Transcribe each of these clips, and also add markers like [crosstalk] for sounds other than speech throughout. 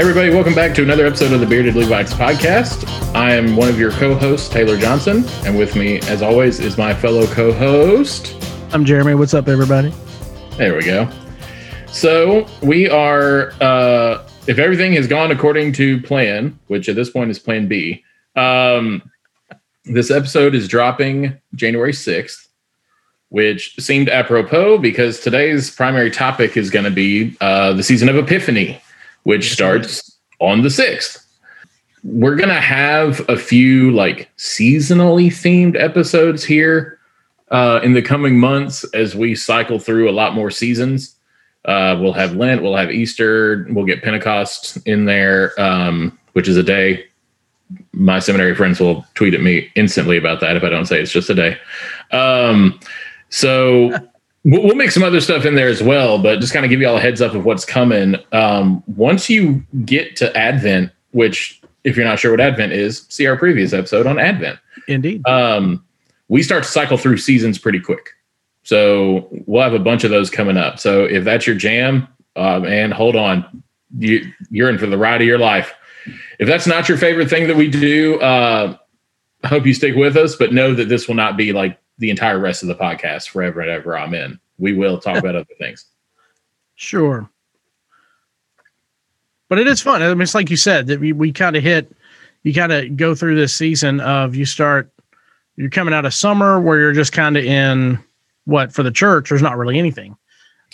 everybody, welcome back to another episode of the Bearded Levites podcast. I am one of your co hosts, Taylor Johnson, and with me, as always, is my fellow co host. I'm Jeremy. What's up, everybody? There we go. So, we are, uh, if everything has gone according to plan, which at this point is plan B, um, this episode is dropping January 6th, which seemed apropos because today's primary topic is going to be uh, the season of Epiphany which starts on the 6th. We're going to have a few like seasonally themed episodes here uh, in the coming months as we cycle through a lot more seasons. Uh, we'll have Lent, we'll have Easter, we'll get Pentecost in there, um, which is a day. My seminary friends will tweet at me instantly about that if I don't say it's just a day. Um, so We'll, we'll make some other stuff in there as well, but just kind of give you all a heads up of what's coming. Um, once you get to Advent, which if you're not sure what Advent is, see our previous episode on Advent. Indeed. Um, we start to cycle through seasons pretty quick. So we'll have a bunch of those coming up. So if that's your jam, uh, man, hold on. You, you're in for the ride of your life. If that's not your favorite thing that we do, uh, I hope you stick with us, but know that this will not be like the entire rest of the podcast forever and ever. I'm in. We will talk about other things. [laughs] Sure. But it is fun. I mean, it's like you said that we, we kind of hit, you kind of go through this season of you start, you're coming out of summer where you're just kind of in what for the church, there's not really anything.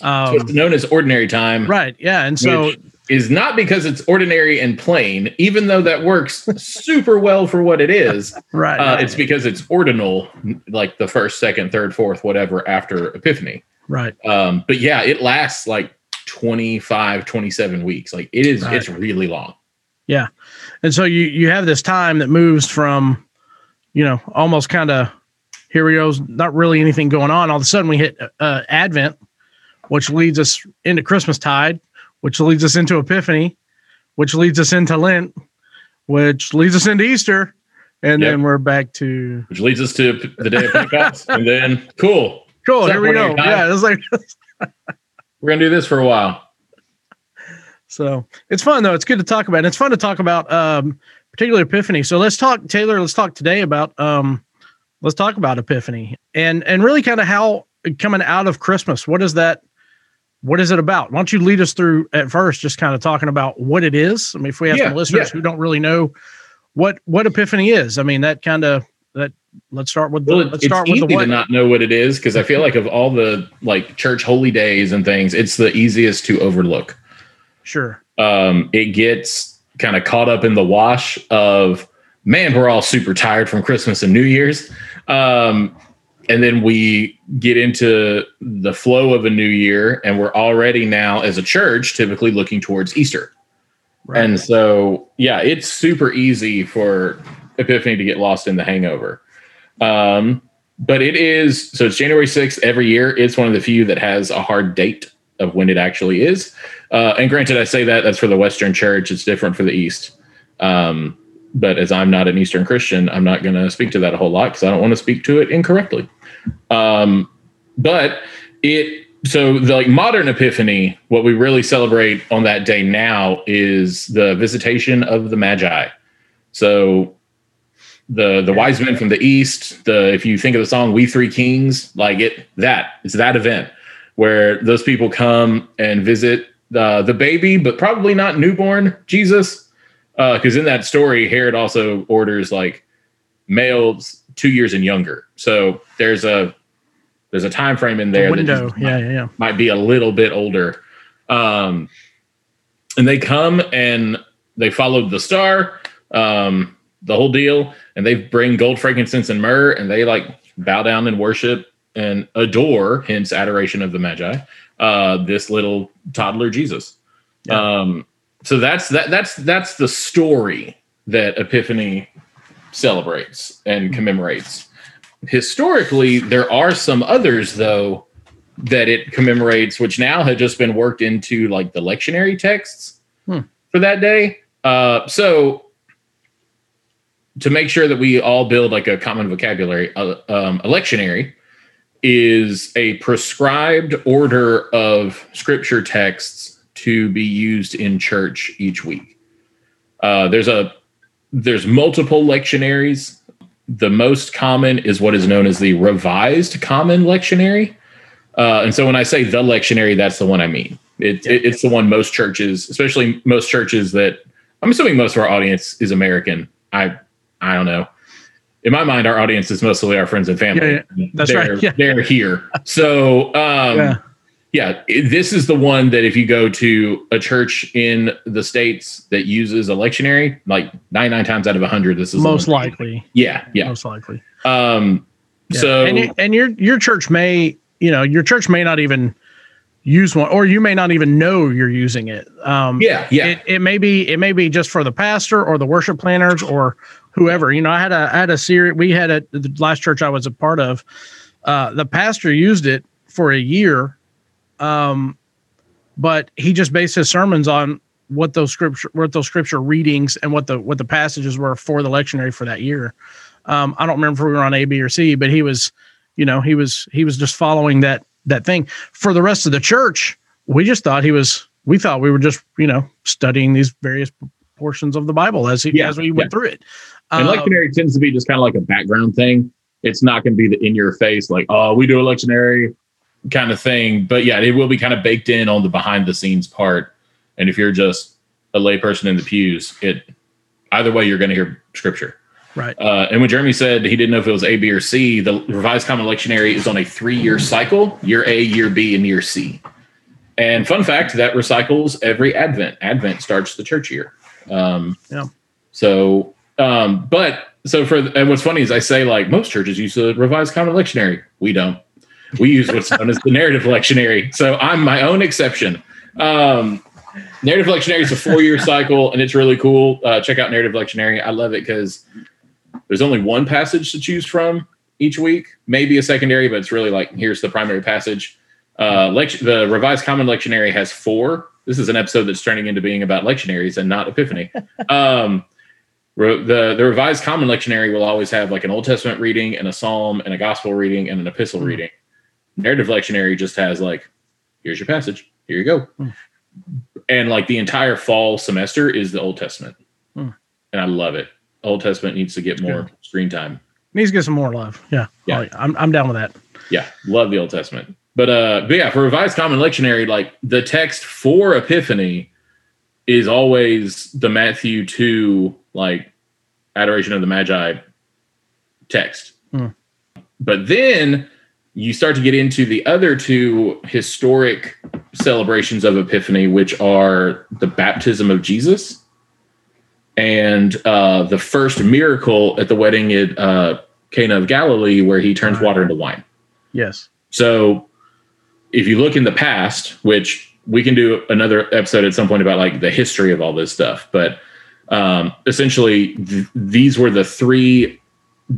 Um, so it's known as ordinary time. Right. Yeah. And so is not because it's ordinary and plain, even though that works [laughs] super well for what it is. [laughs] right, uh, It's because it's ordinal, like the first, second, third, fourth, whatever after Epiphany. Right. Um, but yeah, it lasts like 25, 27 weeks. Like it is, right. it's really long. Yeah. And so you, you have this time that moves from, you know, almost kind of here we go, not really anything going on. All of a sudden we hit uh, Advent, which leads us into Christmas tide which leads us into Epiphany, which leads us into Lent, which leads us into Easter, and yep. then we're back to which leads us to the day of Pentecost, [laughs] and then cool, cool. Here we go. Yeah, it's like [laughs] we're gonna do this for a while. So it's fun though. It's good to talk about. And it's fun to talk about, um, particularly Epiphany. So let's talk, Taylor. Let's talk today about, um, let's talk about Epiphany and and really kind of how coming out of Christmas. What does that what is it about? Why don't you lead us through at first, just kind of talking about what it is? I mean, if we have yeah, some listeners yeah. who don't really know what what Epiphany is, I mean, that kind of that. Let's start with the. Well, let's start with the what. to not know what it is because I feel like of all the like church holy days and things, it's the easiest to overlook. Sure. Um, it gets kind of caught up in the wash of man, we're all super tired from Christmas and New Year's. Um, and then we get into the flow of a new year and we're already now as a church typically looking towards easter. Right. and so yeah it's super easy for epiphany to get lost in the hangover. Um, but it is so it's january 6th every year. It's one of the few that has a hard date of when it actually is. Uh, and granted i say that that's for the western church. It's different for the east. Um, but as i'm not an eastern christian i'm not going to speak to that a whole lot because i don't want to speak to it incorrectly um, but it so the like modern epiphany, what we really celebrate on that day now is the visitation of the Magi. So the the wise men from the east, the if you think of the song We Three Kings, like it that it's that event where those people come and visit the the baby, but probably not newborn Jesus. Because uh, in that story, Herod also orders like males two years and younger. So there's a there's a time frame in there window. that yeah, yeah, yeah. might be a little bit older. Um, and they come and they followed the star, um, the whole deal, and they bring gold, frankincense, and myrrh, and they like bow down and worship and adore, hence adoration of the Magi, uh, this little toddler Jesus. Yeah. Um, so that's that that's that's the story that Epiphany celebrates and commemorates. Historically, there are some others though that it commemorates, which now have just been worked into like the lectionary texts hmm. for that day. Uh, so to make sure that we all build like a common vocabulary, uh, um, a lectionary is a prescribed order of scripture texts to be used in church each week. Uh, there's a there's multiple lectionaries. The most common is what is known as the Revised Common Lectionary. Uh, and so when I say the lectionary, that's the one I mean. It, it, it's the one most churches, especially most churches that I'm assuming most of our audience is American. I I don't know. In my mind, our audience is mostly our friends and family. Yeah, yeah. That's they're, right. [laughs] Yeah. They're here. So um, Yeah. this is the one that if you go to a church in the states that uses a lectionary, like 99 times out of 100, this is Most likely. Yeah, yeah. Most likely. Um, Yeah. so and, you, and your your church may you know your church may not even use one or you may not even know you're using it um yeah, yeah, it, it may be it may be just for the pastor or the worship planners or whoever you know i had a I had a series we had a the last church i was a part of uh the pastor used it for a year um but he just based his sermons on what those scripture what those scripture readings and what the what the passages were for the lectionary for that year. Um i don't remember if we were on a b or c but he was you know he was he was just following that that thing. For the rest of the church we just thought he was we thought we were just you know studying these various portions of the bible as he, Yeah, as we went through it. And Um, lectionary tends to be just kind of like a background thing. It's not going to be the in your face, like, oh, we do a lectionary kind of thing. But yeah, it will be kind of baked in on the behind the scenes part. And if you're just a layperson in the pews, it either way, you're going to hear scripture. right Uh, and when Jeremy said he didn't know if it was A, B, or C, the Revised Common Lectionary is on a three year cycle year A, year B, and year C. And fun fact that recycles every Advent. Advent starts the church year. Um, Yeah. So, um, but so for, and what's funny is I say like most churches use the Revised Common Lectionary. We don't. We use what's known as the Narrative Lectionary. So I'm my own exception. Um, Narrative Lectionary is a four year cycle and it's really cool. Uh, check out Narrative Lectionary. I love it because there's only one passage to choose from each week, maybe a secondary, but it's really like here's the primary passage. Uh, lect- the Revised Common Lectionary has four. This is an episode that's turning into being about lectionaries and not Epiphany. um, the the Revised Common Lectionary will always have like an Old Testament reading and a Psalm and a Gospel reading and an Epistle Hmm. reading. Narrative Lectionary just has like, here's your passage. Here you go. Hmm. And like the entire fall semester is the Old Testament, Hmm. and I love it. Old Testament needs to get more screen time. needs to get some more love yeah Yeah. Oh, I'm, I'm down with that Yeah, love the Old Testament. But uh but yeah, for Revised Common Lectionary, like the text for Epiphany is always the Matthew 2 like adoration of the Magi text. Hmm. But then you start to get into the other two historic celebrations of Epiphany, which are the baptism of Jesus and uh, the first miracle at the wedding at uh, Cana of Galilee, where he turns water into wine. yes So if you look in the past, which we can do another episode at some point about like the history of all this stuff, but um, essentially th- these were the three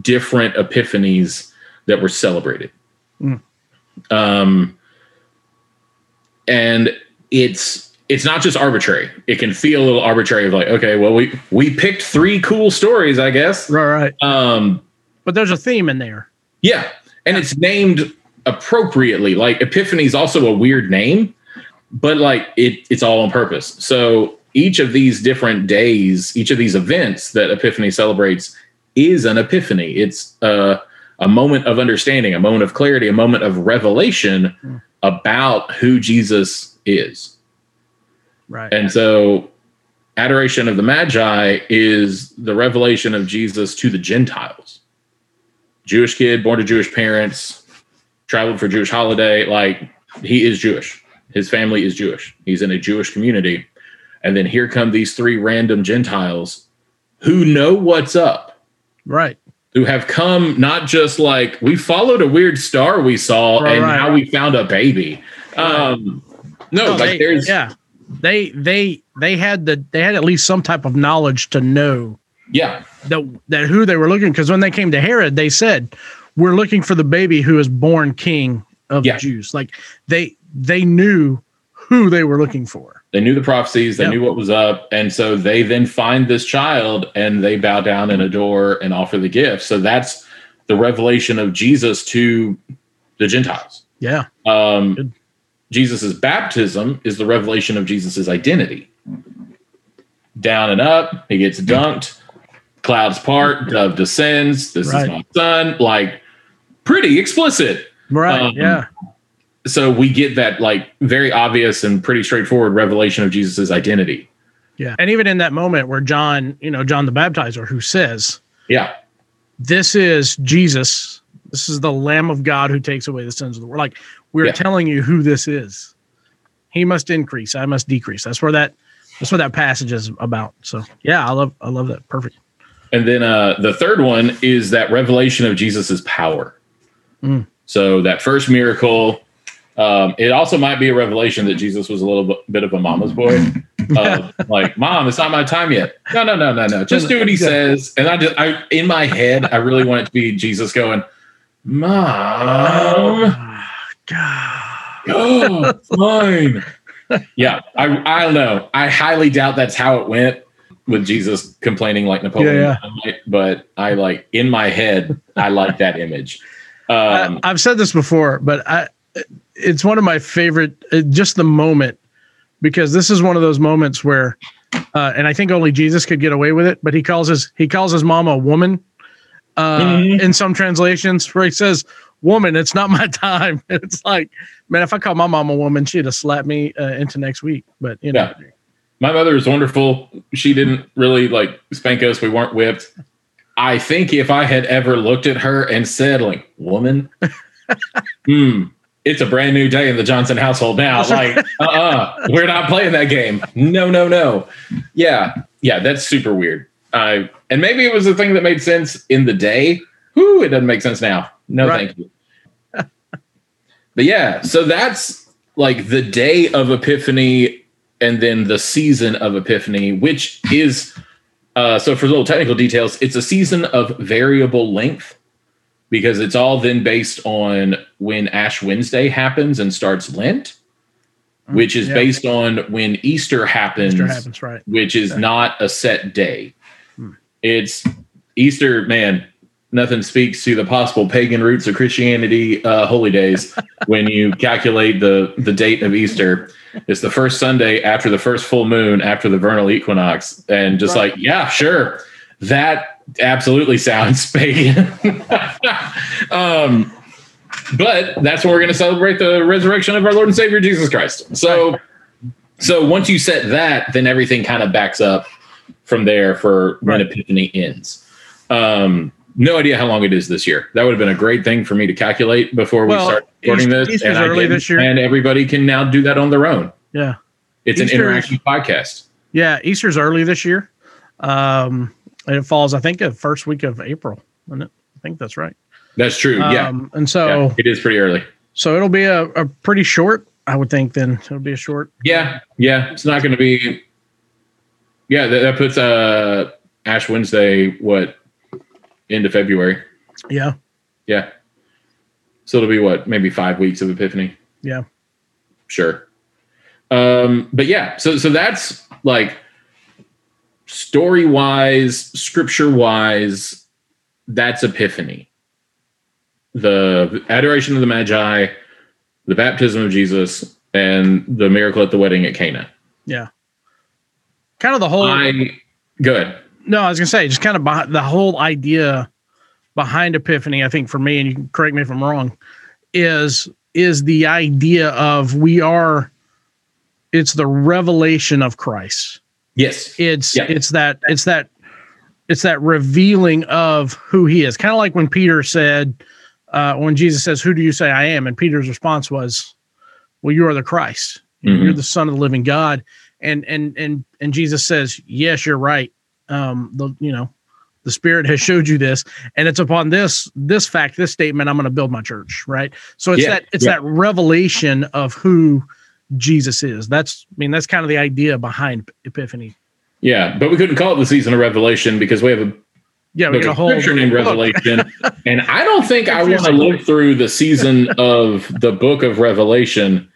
different epiphanies that were celebrated. Mm. Um, and it's it's not just arbitrary. It can feel a little arbitrary of like, okay, well we we picked three cool stories, I guess. right right Um, but there's a theme in there yeah, and it's named appropriately. Like Epiphany is also a weird name, but like it, it's all on purpose. So each of these different days, each of these events that Epiphany celebrates is an epiphany. It's a, a moment of understanding, a moment of clarity, a moment of revelation Mm. about who Jesus is. right And so adoration of the Magi is the revelation of Jesus to the Gentiles. Jewish kid, born to Jewish parents, traveled for Jewish holiday. Like he is Jewish. His family is Jewish. He's in a Jewish community. And then here come these three random Gentiles who know what's up, right who have come not just like we followed a weird star we saw Right, and right, now right. we found a baby. Um, no, No, like they- there's yeah they they they had the they had at least some type of knowledge to know yeah, that that who they were looking because when they came to Herod, they said, "We're looking for the baby who is born king of Yeah. the Jews." Like they they knew who they were looking for. They knew the prophecies, they Yeah. knew what was up. And so they then find this child and they bow down and adore and offer the gift. So that's the revelation of Jesus to the Gentiles. Yeah, Um, Good. Jesus' baptism is the revelation of Jesus' identity. down and up. He gets dunked. Clouds part. Dove descends. This Right. is my son. Like pretty explicit. Right. Um, yeah. So we get that like very obvious and pretty straightforward revelation of Jesus's identity. Yeah. And even in that moment where John, you know, John the Baptizer, who says, Yeah. This is Jesus. This is the Lamb of God who takes away the sins of the world. Like we're Yeah. telling you who this is. He must increase. I must decrease. That's where that that's what that passage is about. So yeah, I love I love that. Perfect. And then uh, the third one is that revelation of Jesus's power. Mm. So that first miracle, um, it also might be a revelation that Jesus was a little bit, of a mama's boy. [laughs] Uh, like, mom, it's not my time yet. No, no, no, no, no. Just do what he Yeah. says. And I just, I in my head, I really want it to be Jesus going, Mom, God. [gasps] oh, fine. Yeah, I, I don't know. I highly doubt that's how it went with Jesus complaining like Napoleon. Yeah, Dynamite, But I like in my head, I like that image. Um, I, I've said this before, but I, it's one of my favorite. uh, Just the moment, because this is one of those moments where, uh, and I think only Jesus could get away with it. But he calls his he calls his mom a woman. Uh, Mhm. In some translations, where he says "woman," it's not my [laughs] time. It's like, man, if I call my mom a woman, she'd have slapped me uh, into next week. But you know, Yeah. my mother is wonderful. She didn't really like spank us. We weren't whipped. I think if I had ever looked at her and said, like, woman, [laughs] hmm, it's a brand new day in the Johnson household now. [laughs] Like, uh uh-uh, we're not playing that game. No, no, no. Yeah, yeah, that's super weird. I and maybe it was a thing that made sense in the day. Whoo, it doesn't make sense now. No, Right. thank you. [laughs] but yeah, so that's like the day of Epiphany and then the season of Epiphany, which is uh, so for little technical details, it's a season of variable length because it's all then based on when Ash Wednesday happens and starts Lent, which is Yeah. based on when Easter happens, Easter happens, right? which is Yeah. not a set day. Hmm. It's Easter, man. Nothing speaks to the possible pagan roots of Christianity uh, holy days [laughs] when you calculate the the date of Easter. It's the first Sunday after the first full moon after the vernal equinox, and just Right. like yeah, sure, that absolutely sounds [laughs] pagan. um, but that's when we're going to celebrate the resurrection of our Lord and Savior Jesus Christ. So, so once you set that, then everything kind of backs up from there for when. Epiphany ends. Um, no idea how long it is this year. That would have been a great thing for me to calculate before we start recording Easter- this. Easter's I early this year. and everybody can now do that on their own. Yeah. It's Easter's- an interactive podcast. Yeah, Easter's early this year. Um, and it falls, I think, the first week of April. Isn't it? I think that's right. That's true. yeah. Um, and so, yeah, it is pretty early. so it'll be a, a pretty short. I would think then it'll be a short. Yeah, yeah. It's not going to be. Yeah, that, that puts uh Ash Wednesday what into February. Yeah, Yeah. So it'll be what maybe five weeks of Epiphany. yeah, Sure. Um, but yeah, so so that's like story wise, scripture wise, that's Epiphany. The adoration of the Magi, the baptism of Jesus, and the miracle at the wedding at Cana. yeah. Kind of the whole. I good. no, I was gonna say just kind of behind, the whole idea behind Epiphany. I think for me, and you can correct me if I'm wrong, is is the idea of we are. It's the revelation of Christ. Yes. it's Yeah. it's that it's that it's that revealing of who he is. Kind of like when peter said uh when jesus says who do you say i am? And peter's response was well you are the christ. Know, you're the son of the living god. And and and and jesus says yes you're right. Um the you know the spirit has showed you this. And it's upon this this fact this statement i'm going to build my church right? So it's Yeah, that it's yeah. that revelation of who jesus is that's i mean that's kind of the idea behind epiphany Yeah, but we couldn't call it the season of Revelation because we have a Yeah, we got a whole scripture named. Revelation, [laughs] and I don't think I want to live through the season [laughs] of the book of Revelation.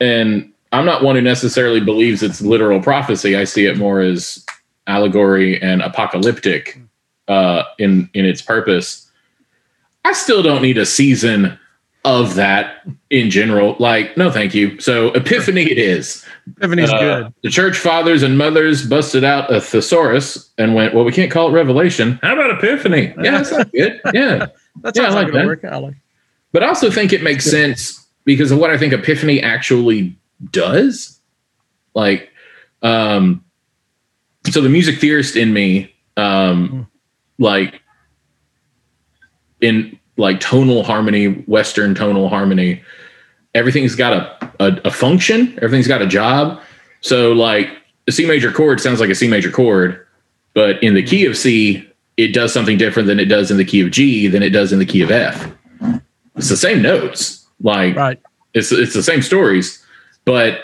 And I'm not one who necessarily believes it's literal prophecy. I see it more as allegory and apocalyptic uh, in in its purpose. I still don't need a season of that in general. Like, no, thank you. So Epiphany it is. Epiphany's Uh, good. The church fathers and mothers busted out a thesaurus and went, well, we can't call it Revelation. How about Epiphany? Yeah, that's not good. Yeah. [laughs] That yeah, I like that. work. I. But I also think it makes sense because of what I think Epiphany actually does. Like, um, so the music theorist in me, um, like, in like tonal harmony, Western tonal harmony, everything's got a, a, a function, everything's got a job. So, like, a C major chord sounds like a C major chord, but in the key of C, it does something different than it does in the key of G than it does in the key of F it's the same notes like Right. it's it's the same stories but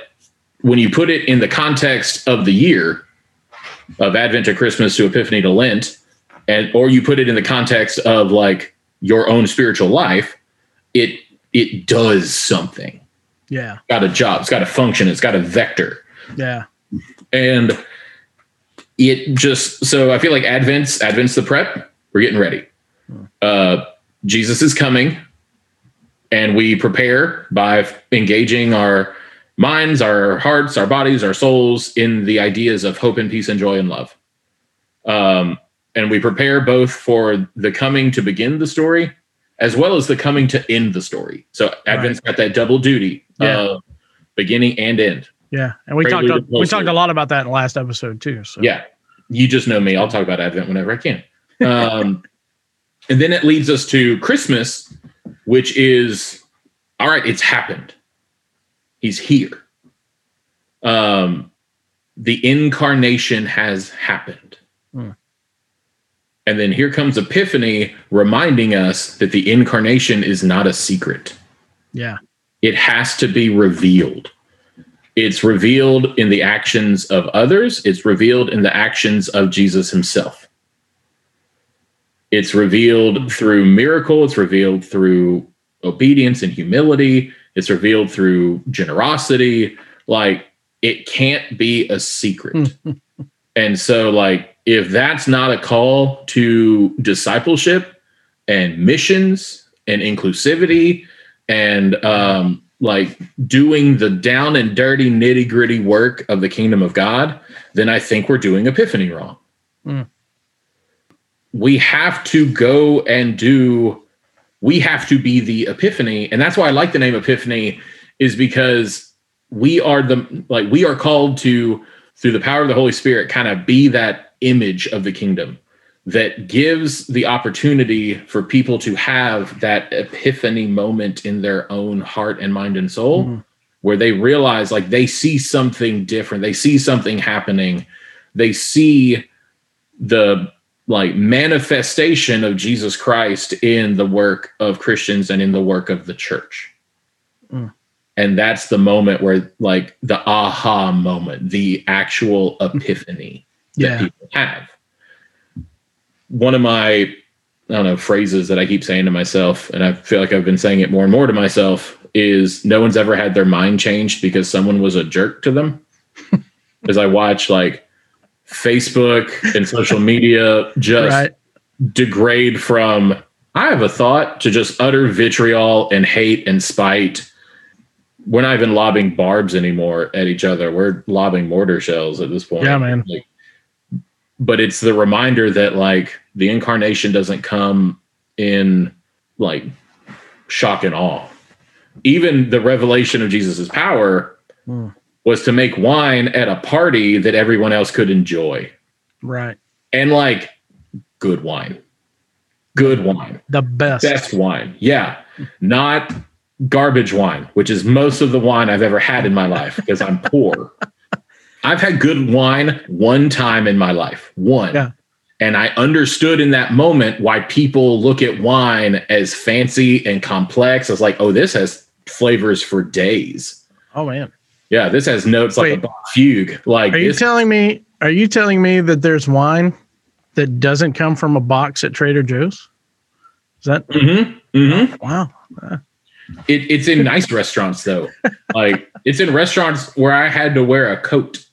when you put it in the context of the year of advent to christmas to epiphany to lent and or you put it in the context of like your own spiritual life it it does something. Yeah. got a job it's got a function it's got a vector. Yeah. and it just so i feel like advent's advent's the prep we're getting ready. Uh jesus is coming and we prepare by engaging our minds our hearts our bodies our souls in the ideas of hope and peace and joy and love. Um and we prepare both for the coming to begin the story as well as the coming to end the story so advent's got that double duty Yeah. of beginning and end Yeah. And we Prelude talked. and We talked a lot about that in the last episode too. So Yeah. You just know me. I'll talk about Advent whenever I can. Um, [laughs] and then it leads us to Christmas, which is all right, it's happened. He's here. Um, the incarnation has happened. Hmm. And then here comes Epiphany reminding us that the incarnation is not a secret Yeah. it has to be revealed. It's revealed in the actions of others, it's revealed in the actions of Jesus himself. It's revealed through miracle, it's revealed through obedience and humility, it's revealed through generosity. Like it can't be a secret. [laughs] and so, like, if that's not a call to discipleship and missions and inclusivity and um, like doing the down and dirty nitty gritty work of the kingdom of God, then I think we're doing Epiphany wrong. Mm. We have to go and do, we have to be the Epiphany. And that's why I like the name Epiphany, is because we are the, like, we are called to, through the power of the Holy Spirit, kind of be that image of the kingdom that gives the opportunity for people to have that epiphany moment in their own heart and mind and soul Mhm. where they realize like they see something different they see something happening they see the like manifestation of Jesus Christ in the work of Christians and in the work of the church Mm. And that's the moment where like the aha moment the actual epiphany that Yeah. people have. One of my, I don't know, phrases that I keep saying to myself, and I feel like I've been saying it more and more to myself, is no one's ever had their mind changed because someone was a jerk to them. [laughs] As I watch like Facebook and social media just Right. degrade from I have a thought to just utter vitriol and hate and spite. We're not even lobbing barbs anymore at each other. We're lobbing mortar shells at this point. Yeah, man. Like, but it's the reminder that like the incarnation doesn't come in like shock and awe. Even the revelation of Jesus' power Hmm. was to make wine at a party that everyone else could enjoy Right. and like good wine good wine The best. best wine yeah not garbage wine which is most of the wine i've ever had in my life because i'm poor [laughs] i've had good wine one time in my life one Yeah. and i understood in that moment why people look at wine as fancy and complex as like oh this has flavors for days Oh man. yeah this has notes like a fugue like Are you telling me? Are you telling me that there's wine that doesn't come from a box at Trader Joe's? Is that Mm-hmm. mm-hmm. wow? It, it's in nice restaurants though. [laughs] Like it's in restaurants where I had to wear a coat.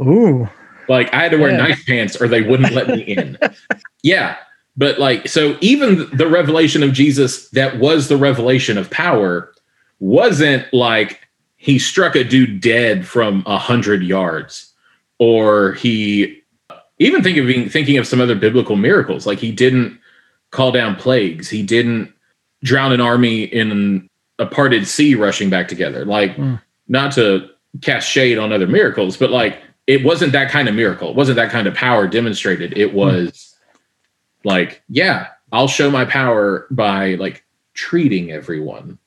Ooh. Like I had to wear Yeah. nice pants or they wouldn't let me in. [laughs] Yeah. But like, so even the revelation of Jesus that was the revelation of power wasn't like he struck a dude dead from a hundred yards, or he even think of being thinking of some other biblical miracles. Like he didn't call down plagues. He didn't drown an army in a parted sea rushing back together. Like mm. not to cast shade on other miracles, but like it wasn't that kind of miracle. It wasn't that kind of power demonstrated. It hmm. was mm. like, yeah, I'll show my power by like treating everyone.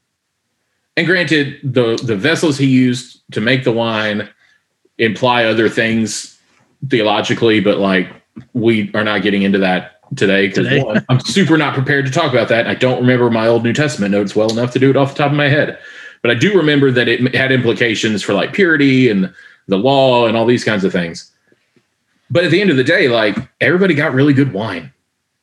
And granted, the the vessels he used to make the wine imply other things theologically, but like we are not getting into that today because I'm super not prepared to talk about that. I don't remember my Old New Testament notes well enough to do it off the top of my head. But I do remember that it had implications for like purity and the law and all these kinds of things. But at the end of the day, like everybody got really good wine.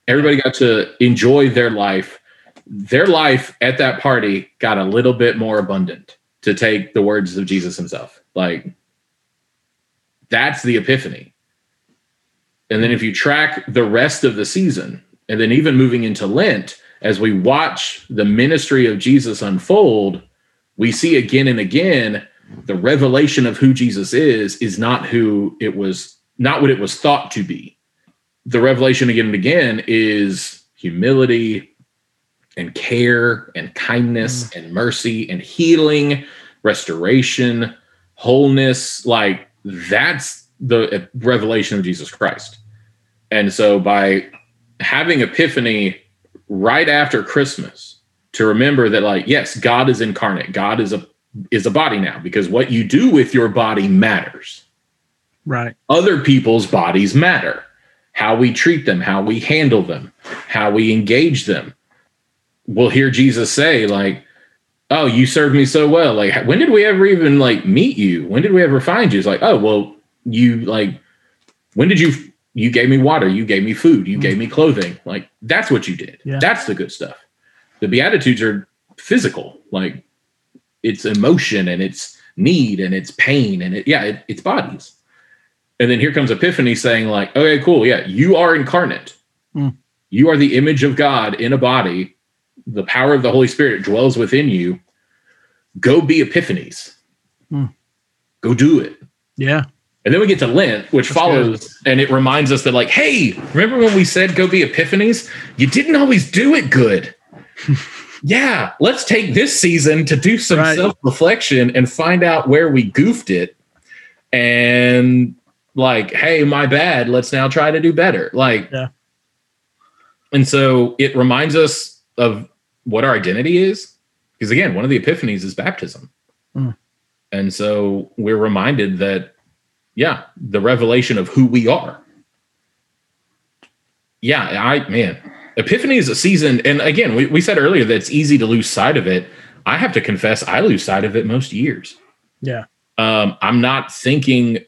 Everybody got to enjoy their life. Their life at that party got a little bit more abundant to take the words of Jesus himself. Like that's the epiphany. And then if you track the rest of the season, and then even moving into Lent, as we watch the ministry of Jesus unfold, we see again and again the revelation of who Jesus is is not who it was, not what it was thought to be. The revelation again and again is humility and care and kindness mm. and mercy and healing, restoration, wholeness. Like that's the revelation of Jesus Christ. And so by having epiphany right after Christmas to remember that like yes, God is incarnate. God is a is a body now because what you do with your body matters. Right. Other people's bodies matter. How we treat them, how we handle them, how we engage them. We'll hear Jesus say like oh, you served me so well. Like, when did we ever even like meet you? When did we ever find you? It's like, oh, well, you like, when did you, you gave me water, you gave me food, you mm gave me clothing. Like, that's what you did. Yeah. That's the good stuff. The Beatitudes are physical, like, it's emotion and it's need and it's pain and it, yeah, it, it's bodies. And then here comes Epiphany saying, like, okay, cool. Yeah, you are incarnate. Mm. You are the image of God in a body the power of the Holy Spirit dwells within you, go be epiphanies. Hmm. Go do it. Yeah. And then we get to Lent, which That's follows, good. and it reminds us that, like, hey, remember when we said go be epiphanies? You didn't always do it good. [laughs] yeah, let's take this season to do some right. self reflection and find out where we goofed it. And, like, hey, my bad. Let's now try to do better. Like, yeah. And so it reminds us of what our identity is. Because again, one of the epiphanies is baptism. Mm. And so we're reminded that, yeah, the revelation of who we are. Yeah, I, man, Epiphany is a season. And again, we, we said earlier that it's easy to lose sight of it. I have to confess, I lose sight of it most years. Yeah. Um, I'm not thinking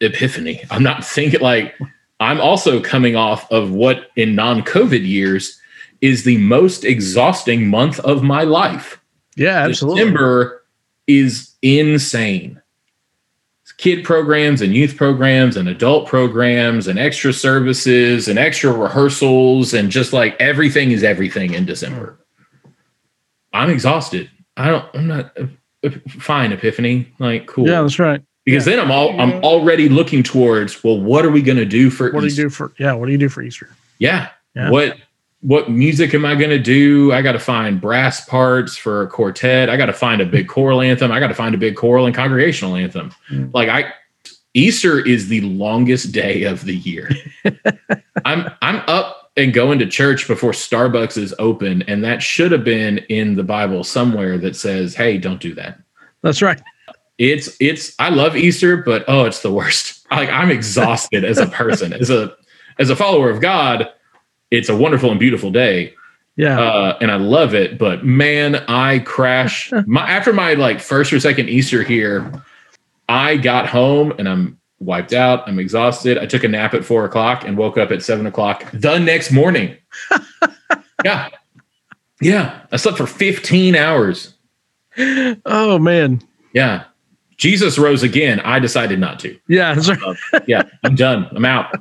Epiphany. I'm not thinking like, I'm also coming off of what in non COVID years is the most exhausting month of my life. Yeah, absolutely. December is insane. Kid programs and youth programs and adult programs and extra services and extra rehearsals and just like everything is everything in December. I'm exhausted. I don't. I'm not uh, fine. Epiphany, like cool. Yeah, that's right. Because yeah. then I'm all I'm already looking towards. Well, what are we going to do for? Easter? What Easter? do you do for? Yeah, what do you do for Easter? Yeah. yeah. What what music am I going to do? I got to find brass parts for a quartet. I got to find a big choral anthem. I got to find a big choral and congregational anthem. Mm. Like I Easter is the longest day of the year. [laughs] I'm I'm up and going to church before Starbucks is open and that should have been in the Bible somewhere that says, "Hey, don't do that." That's right. It's it's I love Easter, but oh, it's the worst. Like I'm exhausted as a person. As a as a follower of God, it's a wonderful and beautiful day. Yeah. Uh, and I love it. But man, I crash [laughs] my after my like first or second Easter here, I got home and I'm wiped out. I'm exhausted. I took a nap at four o'clock and woke up at seven o'clock the next morning. [laughs] yeah. Yeah. I slept for 15 hours. Oh man. Yeah. Jesus rose again. I decided not to. Yeah. Right. uh, yeah. I'm done. I'm out.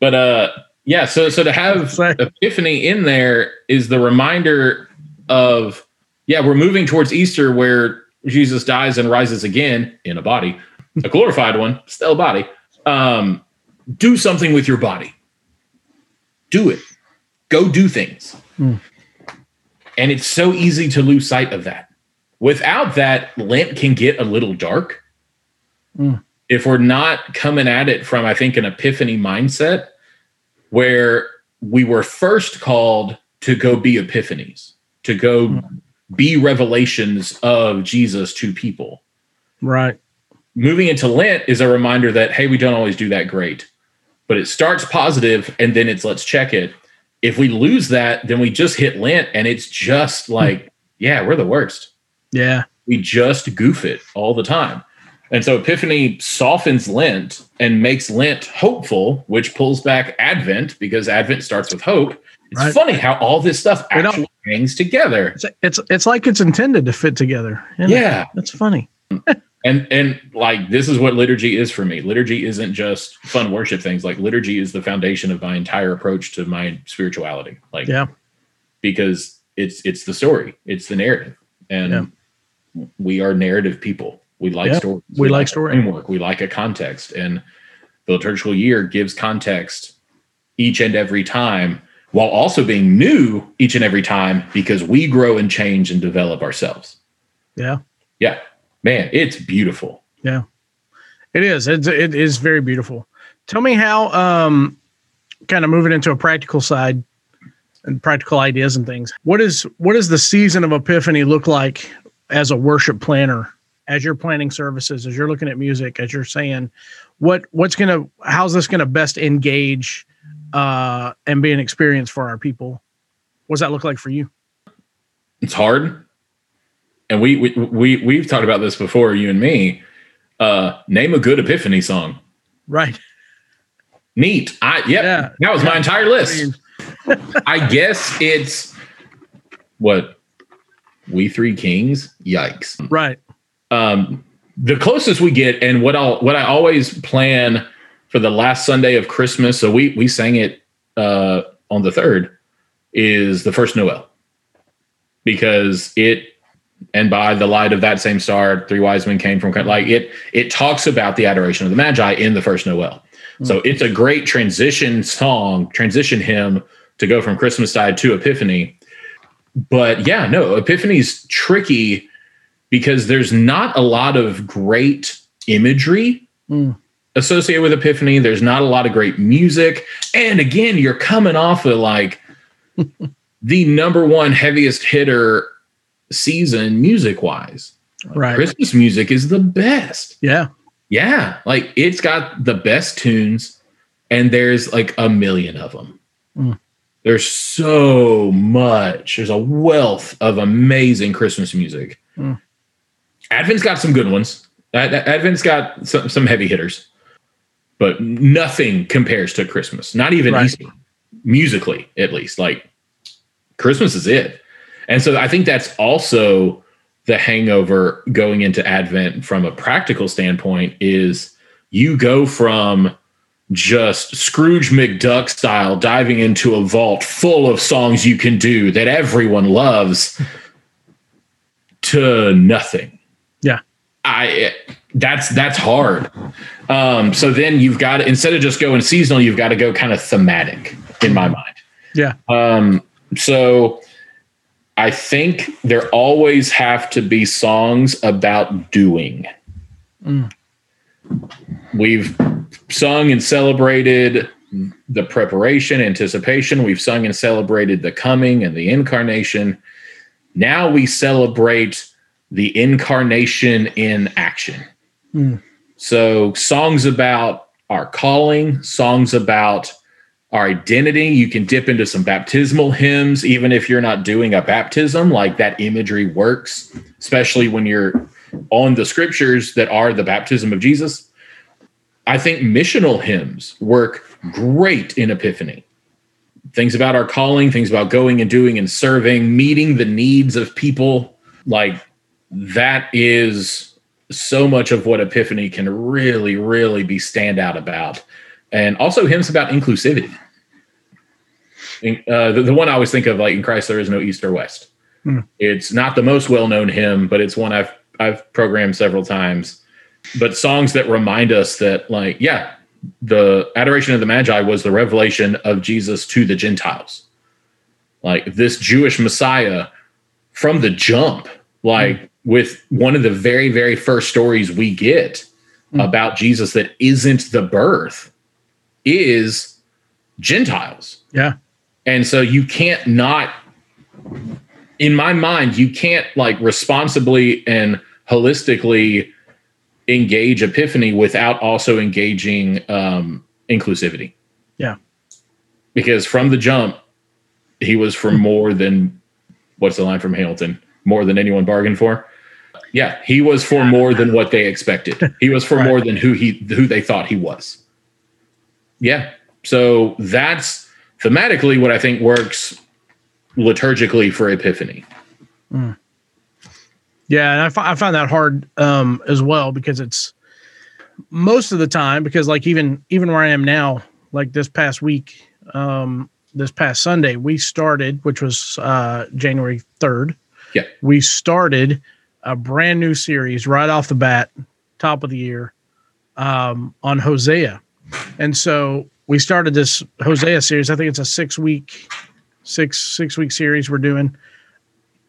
But uh Yeah, so so to have Epiphany in there is the reminder of yeah, we're moving towards Easter where Jesus dies and rises again in a body, [laughs] a glorified one, still a body. Um, do something with your body. Do it. Go do things. Mm. And it's so easy to lose sight of that. Without that, Lent can get a little dark. Mm. If we're not coming at it from, I think, an epiphany mindset where we were first called to go be epiphanies, to go Mm. be revelations of Jesus to people. Right. Moving into Lent is a reminder that, hey, we don't always do that great, but it starts positive and then it's let's check it. If we lose that, then we just hit Lent and it's just like, yeah, we're the worst. Yeah. We just goof it all the time. And so Epiphany softens Lent and makes Lent hopeful, which pulls back Advent because Advent starts with hope. It's Right. funny how all this stuff actually hangs together. It's, it's it's like it's intended to fit together. Yeah. That's funny. [laughs] And and like this is what liturgy is for me. Liturgy isn't just fun worship things. Like liturgy is the foundation of my entire approach to my spirituality. Like Yeah. because it's it's the story, it's the narrative. And we are narrative people. We like Yeah, stories. we like a story. framework. We like a context. And the liturgical year gives context each and every time while also being new each and every time because we grow and change and develop ourselves. Yeah. Yeah. Man, it's beautiful. It is. It's, it is very beautiful. Tell me how, um, kind of moving into a practical side and practical ideas and things. What is what does the season of Epiphany look like as a worship planner? As you're planning services, as you're looking at music, as you're saying, what what's gonna how's this gonna best engage uh, and be an experience for our people? What does that look like for you? it's hard and we we, we we've talked about this before you and me uh name a good epiphany song Right. neat i yep Yeah. that was my entire list [laughs] i guess it's what we three kings yikes right. Um the closest we get and what i'll what i always plan for the last sunday of christmas so we we sang it uh on the third is the first noel. Because it and by the light of that same star three wise men came from like it it talks about the adoration of the magi in the first noel. So it's a great transition song transition hymn to go from christmas tide to epiphany. But yeah no epiphany's tricky because there's not a lot of great imagery Mm. associated with epiphany there's not a lot of great music and again you're coming off of like [laughs] the number one heaviest hitter season music wise Right. christmas music is the best Yeah. yeah like it's got the best tunes and there's like a million of them Mm. there's so much there's a wealth of amazing christmas music Mm. Advent's got some good ones advent's got some, some heavy hitters but nothing compares to christmas not even Right. easter musically at least like christmas is it and so i think that's also the hangover going into advent from a practical standpoint is you go from just Scrooge McDuck style diving into a vault full of songs you can do that everyone loves [laughs] to nothing. I that's that's hard. Um, so then you've got to instead of just going seasonal, you've got to go kind of thematic in my mind. Yeah. Um, so I think there always have to be songs about doing. Mm. We've sung and celebrated the preparation, anticipation. We've sung and celebrated the coming and the incarnation. Now we celebrate the incarnation in action. Mm. So, songs about our calling, songs about our identity. You can dip into some baptismal hymns, even if you're not doing a baptism, like that imagery works, especially when you're on the scriptures that are the baptism of Jesus. I think missional hymns work great in Epiphany. Things about our calling, things about going and doing and serving, meeting the needs of people. Like that is so much of what Epiphany can really, really be standout about. And also hymns about inclusivity. uh, the, the one I always think of, like in Christ, there is no east or west. Hmm. It's not the most well-known hymn, but it's one I've I've programmed several times. But songs that remind us that, like, yeah, the adoration of the Magi was the revelation of Jesus to the Gentiles. Like this Jewish Messiah from the jump, like with one of the very, very first stories we get Mm. about Jesus that isn't the birth is Gentiles. Yeah. And so you can't not, in my mind, you can't like responsibly and holistically engage Epiphany without also engaging um, inclusivity. Yeah. Because from the jump, he was for more than what's the line from Hamilton? More than anyone bargained for. Yeah, he was for more than what they expected. He was for [laughs] Right. more than who he who they thought he was. Yeah. So that's thematically what I think works liturgically for Epiphany. Yeah, and I, fi- I find that hard um, as well because it's most of the time because like even even where I am now, like this past week, um, this past Sunday, we started, which was uh, January third. Yeah. we started a brand new series right off the bat, top of the year, um, on Hosea, and so we started this Hosea series. I think it's a six week, six six week series we're doing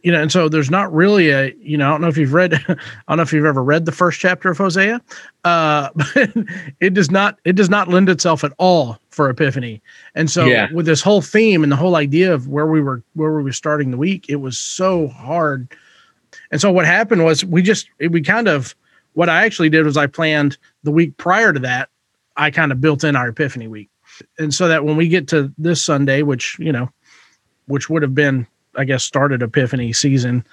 you know, and so there's not really a, you know, I don't know if you've read, [laughs] I don't know if you've ever read the first chapter of Hosea, uh, [laughs] but it does not, it does not lend itself at all for Epiphany. And so Yeah. with this whole theme and the whole idea of where we were, where we were starting the week, it was so hard. And so what happened was we just, we kind of, what I actually did was I planned the week prior to that, I kind of built in our Epiphany week. And so that when we get to this Sunday, which, you know, which would have been I guess started Epiphany season.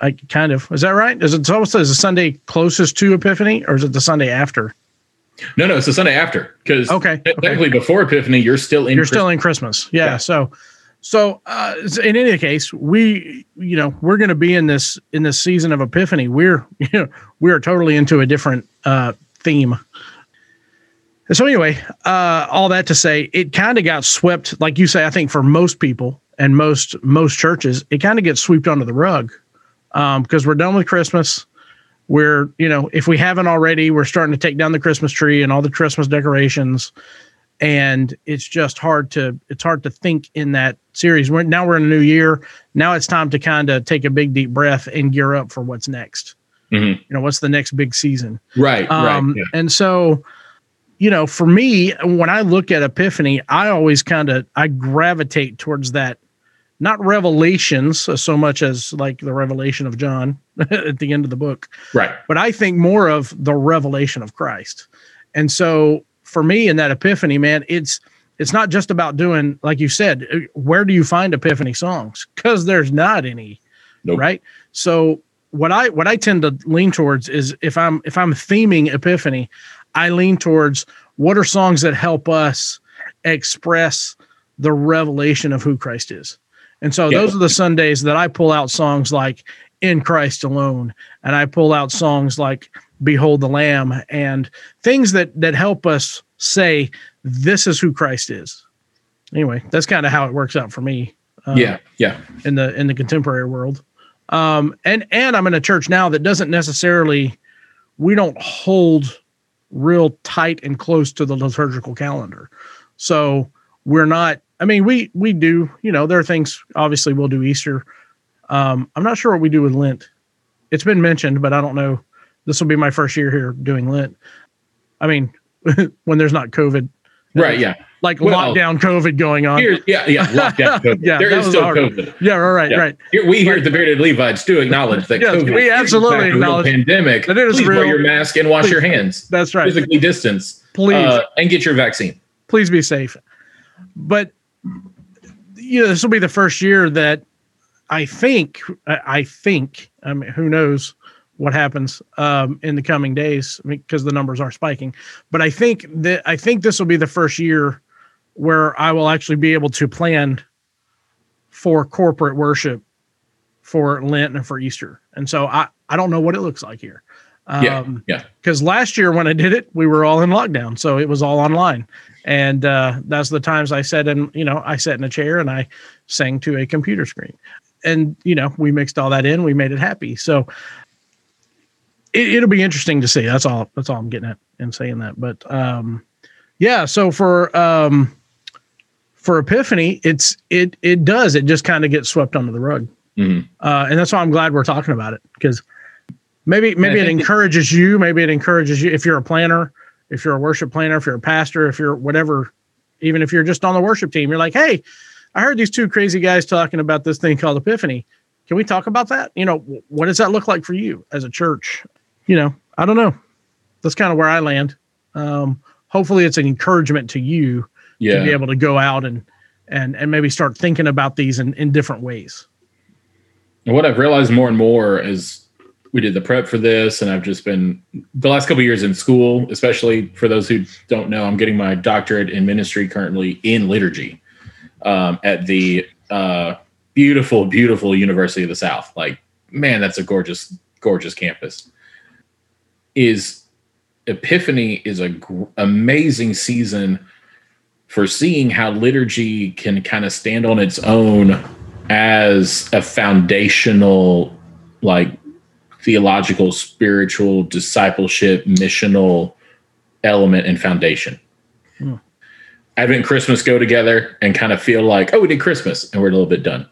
I kind of is that right? Is it almost is the Sunday closest to Epiphany, or is it the Sunday after? No, no, it's the Sunday after because Okay, okay. technically before Epiphany, you're still in. You're still in Christmas, yeah. Yeah. So, so uh, in any case, we you know we're going to be in this in this season of Epiphany. We're [laughs] you know we are totally into a different uh, theme. And so anyway, uh, all that to say, it kind of got swept, like you say. I think for most people and most most churches, it kind of gets swept under the rug um, because we're done with Christmas. We're you know if we haven't already, we're starting to take down the Christmas tree and all the Christmas decorations and it's just hard to it's hard to think in that series. We're, now we're in a new year. Now it's time to kind of take a big deep breath and gear up for what's next. Mhm. You know, what's the next big season? right, Um, right. Yeah. And so, you know, for me, when I look at Epiphany, I always kind of I gravitate towards that, not revelations so much as like the revelation of John [laughs] at the end of the book, Right. but I think more of the revelation of Christ. And so for me in that epiphany, man, it's it's not just about doing like you said, uh, where do you find epiphany songs? Cuz there's not any. Nope. Right? So what I what I tend to lean towards is if I'm if I'm theming epiphany, I lean towards what are songs that help us express the revelation of who Christ is. And so Yeah. those are the Sundays that I pull out songs like In Christ Alone and I pull out songs like Behold the Lamb and things that that help us say this is who Christ is. Anyway, that's kind of how it works out for me. uh, yeah. Yeah. in the in the contemporary world. Um, and and I'm in a church now that doesn't necessarily we don't hold real tight and close to the liturgical calendar. So we're not. I mean, we we do. You know, there are things. Obviously, we'll do Easter. Um, I'm not sure what we do with Lent. It's been mentioned, but I don't know. This will be my first year here doing Lent. I mean, [laughs] when there's not COVID, Right. Yeah. like Well, lockdown COVID going on. Here, yeah. Yeah. Lockdown. [laughs] COVID. Yeah, there is still hard. COVID. Yeah, all right, Yeah. right. Here, we here at the Bearded Levites do acknowledge that Yes, COVID we absolutely fact, a real acknowledge pandemic. that it is Please real. wear your mask and wash Please. your hands. That's right. Physically distance. Please. uh, and get your vaccine. please be safe. But you know, this will be the first year that I think I I think I mean who knows what happens um, in the coming days because the numbers are spiking. But I think that I think this will be the first year where I will actually be able to plan for corporate worship for Lent and for Easter. And so I I don't know what it looks like here. Um, yeah. Because last year when I did it, we were all in lockdown, so it was all online, and uh, that's the times I sat in. You know, I sat in a chair and I sang to a computer screen, and you know, we mixed all that in. We made it happy. So it, will be interesting to see. That's all. That's all I'm getting at and saying that. But um, yeah. So for um, for Epiphany, it's it it does. It just kind of gets swept under the rug, Mhm. uh, and that's why I'm glad we're talking about it because maybe maybe it- encourages you. Maybe it encourages you if you're a planner, if you're a worship planner, if you're a pastor, if you're whatever, even if you're just on the worship team, you're like, hey, I heard these two crazy guys talking about this thing called Epiphany. Can we talk about that? You know, what does that look like for you as a church? You know, I don't know. That's kind of where I land. Um, hopefully, it's an encouragement to you to be able to go out and and and maybe start thinking about these in, in different ways. And what I've realized more and more is we did the prep for this, and I've just been the last couple of years in school, especially for those who don't know, I'm getting my doctorate in ministry currently in liturgy um, at the uh, beautiful, beautiful University of the South. Like, man, that's a gorgeous, gorgeous campus. Is Epiphany is a gr- amazing season for seeing how liturgy can kind of stand on its own as a foundational like theological spiritual discipleship missional element and foundation. Hmm. advent and christmas go together and kind of feel like oh we did christmas and we're a little bit done.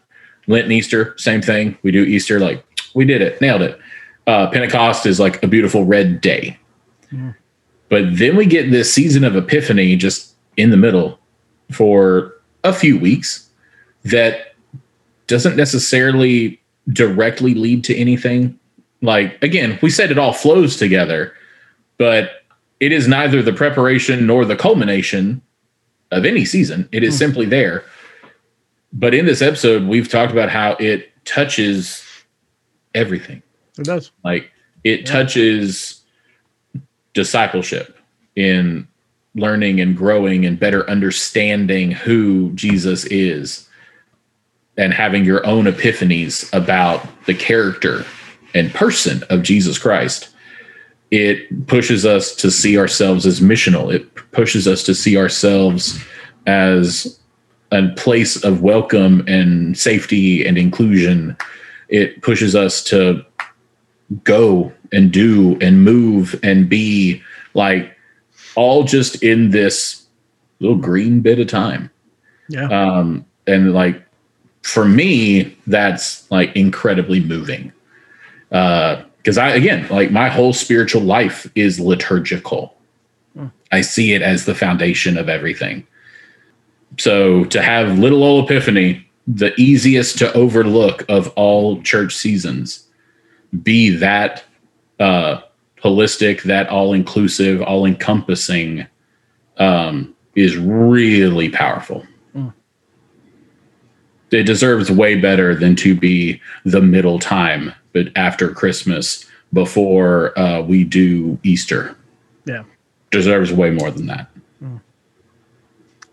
Lent and easter same thing. We do easter like we did it nailed it uh, pentecost is like a beautiful red day Hmm. but then we get this season of epiphany just in the middle for a few weeks that doesn't necessarily directly lead to anything. Like, again, we said it all flows together, but it is neither the preparation nor the culmination of any season. It is Hmm. simply there. But in this episode, we've talked about how it touches everything. It does. Like, it Yeah. touches discipleship in learning and growing and better understanding who Jesus is and having your own epiphanies about the character and person of Jesus Christ. It pushes us to see ourselves as missional. It pushes us to see ourselves as a place of welcome and safety and inclusion. It pushes us to go and do and move and be like all just in this little green bit of time. Yeah. Um, and like for me, that's like incredibly moving. Uh, because I again, like my whole spiritual life is liturgical. Hmm. I see it as the foundation of everything. So to have little old epiphany, the easiest to overlook of all church seasons, be that uh holistic, that all inclusive, all encompassing, um, is really powerful. Mm. It deserves way better than to be the middle time, but after Christmas, before uh, we do Easter. Yeah. Deserves way more than that.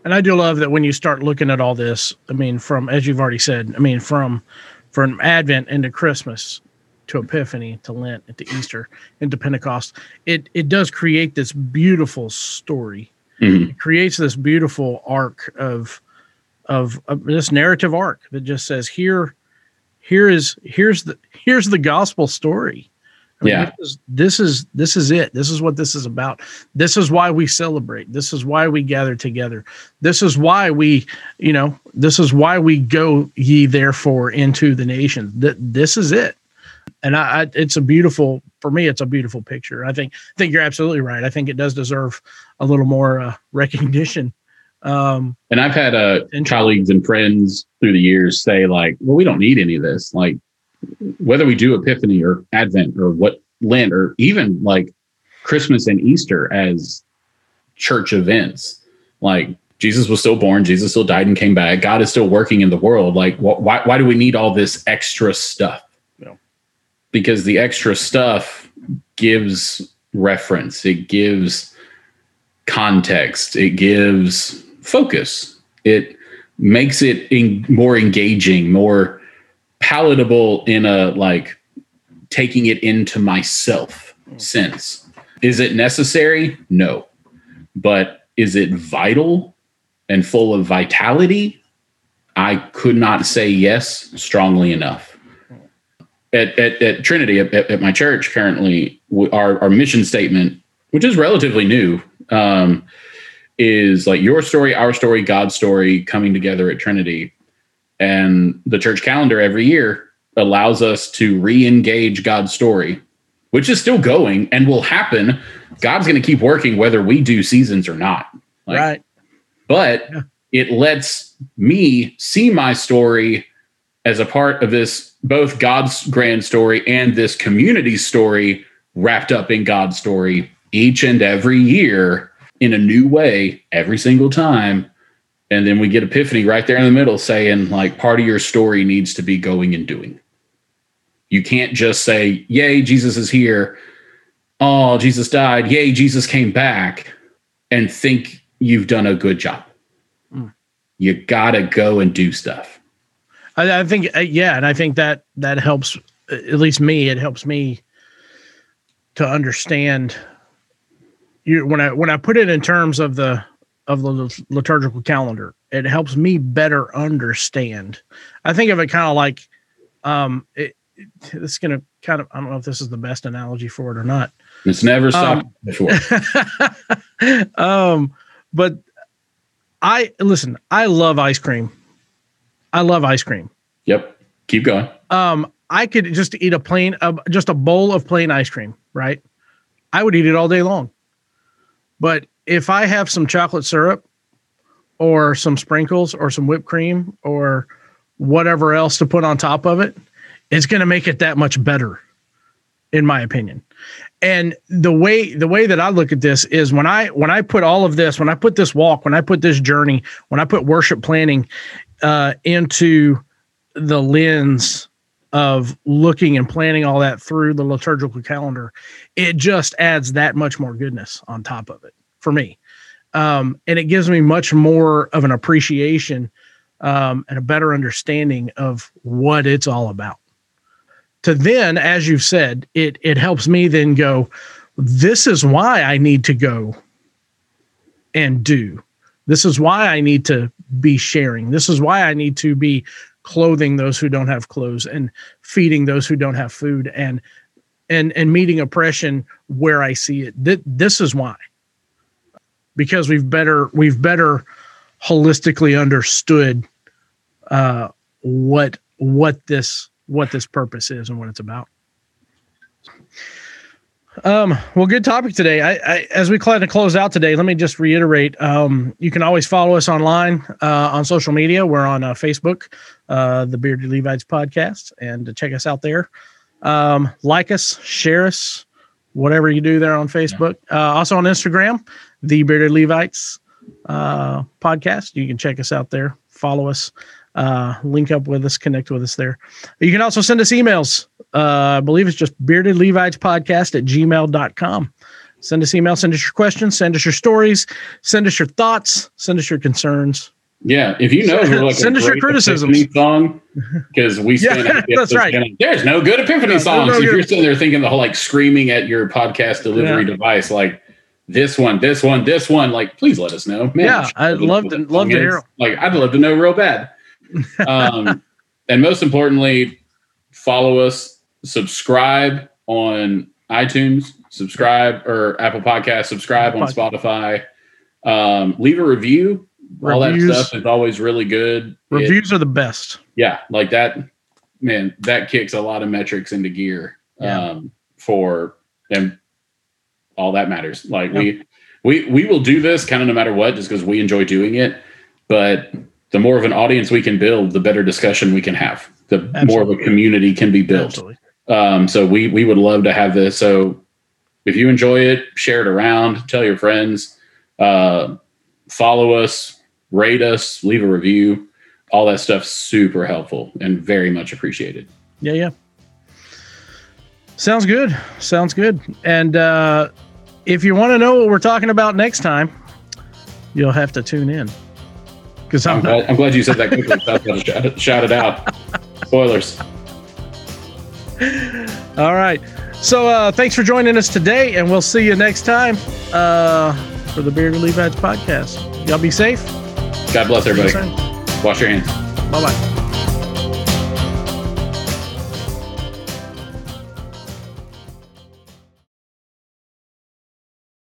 And I do love that when you start looking at all this, I mean, from as you've already said, I mean, from from Advent into Christmas to Epiphany to Lent to Easter into Pentecost, it it does create this beautiful story. Mhm. It creates this beautiful arc of of, of this narrative arc that just says here here is here's the here's the gospel story. Yeah. This is, this is this is it. This is what this is about. This is why we celebrate. This is why we gather together. This is why we, you know, this is why we go ye therefore into the nations. That this is it. And I, I it's a beautiful for me. It's a beautiful picture. I think I think you're absolutely right. I think it does deserve a little more uh, recognition. Um, And I've had uh, colleagues and friends through the years say, like, well, we don't need any of this. Like, whether we do Epiphany or Advent or what Lent or even like Christmas and Easter as church events, like Jesus was still born, Jesus still died and came back. God is still working in the world. Like, wh- why, why do we need all this extra stuff? Because the extra stuff gives reference, it gives context, it gives focus, it makes it en- more engaging, more palatable in a like taking it into myself sense. Is it necessary? No. But is it vital and full of vitality? I could not say yes strongly enough. At, at, at Trinity, at, at, my church currently, our, our mission statement, which is relatively new, um, is like your story, our story, God's story coming together at Trinity. And the church calendar every year allows us to re engage God's story, which is still going and will happen. God's going to keep working whether we do seasons or not. Like, right. But yeah. it lets me see my story as a part of this, both God's grand story and this community story wrapped up in God's story each and every year in a new way every single time. And then we get epiphany right there in the middle saying, like, part of your story needs to be going and doing. You can't just say, Yay, Jesus is here. Oh, Jesus died. Yay, Jesus came back and think you've done a good job. Mm. You got to go and do stuff. I, I think, uh, yeah. And I think that that helps, at least me, it helps me to understand you when I when I put it in terms of the of the liturgical calendar, it helps me better understand. I think of it kind of like um it, it, it's going to kind of I don't know if this is the best analogy for it or not. It's never stopped um, before. [laughs] um but I listen, I love ice cream. I love ice cream. Yep. Keep going. Um I could just eat a plain uh, just a bowl of plain ice cream, right? I would eat it all day long. But if I have some chocolate syrup or some sprinkles or some whipped cream or whatever else to put on top of it, it's going to make it that much better in my opinion. And the way the way that I look at this is when I when I put all of this, when I put this walk, when I put this journey, when I put worship planning uh, into the lens of looking and planning all that through the liturgical calendar, it just adds that much more goodness on top of it for me. Um, and it gives me much more of an appreciation um, and a better understanding of what it's all about. To then, as you've said, it it helps me then go, this is why I need to go and do. This is why I need to be sharing. This is why I need to be clothing those who don't have clothes and feeding those who don't have food and and and meeting oppression where I see it. Th- this is why. Because we've better we've better holistically understood uh, what what this what this purpose is and what it's about. Um, well, good topic today. I, I, as we kind of close out today, let me just reiterate. Um, you can always follow us online uh, on social media. We're on uh, Facebook, uh, the Bearded Levites podcast, and to check us out there. Um, like us, share us, whatever you do there on Facebook. Uh, also on Instagram, the Bearded Levites uh, podcast. You can check us out there. Follow us uh, link up with us, connect with us there. You can also send us emails. Uh, I believe it's just bearded Levites podcast at gmail.com. Send us email, send us your questions, send us your stories, send us your thoughts, send us your concerns. Yeah, if you know, like send us your criticisms. Song because we [laughs] yeah, that's right. There's no good epiphany yeah, songs. No if you're sitting there thinking the whole like screaming at your podcast delivery yeah. device, like this one, this one, this one, like please let us know. Man, yeah, I'd love to love to hear. Like I'd love to know real bad [laughs] um, and most importantly, follow us, subscribe on iTunes, subscribe or Apple Podcast, subscribe on Spotify, um, leave a review. Reviews, All that stuff is always really good. Reviews it, are the best. Yeah, like that. Man, that kicks a lot of metrics into gear yeah. um, for and all that matters. Like yep. we we we will do this kind of no matter what, just because we enjoy doing it. But the more of an audience we can build, the better discussion we can have. The Absolutely. more of a community can be built. Um, so we we would love to have this. So if you enjoy it, share it around, tell your friends, uh, follow us, rate us, leave a review. All that stuff super helpful and very much appreciated. Yeah, yeah. Sounds good. Sounds good. And uh, if you want to know what we're talking about next time, you'll have to tune in. Because I'm, I'm, glad, I'm glad you said that quickly. [laughs] shout it out. Spoilers. [laughs] All right. So uh, thanks for joining us today, and we'll see you next time uh, for the Beard Levites podcast. Y'all be safe. God bless everybody. Wash your hands. Bye bye.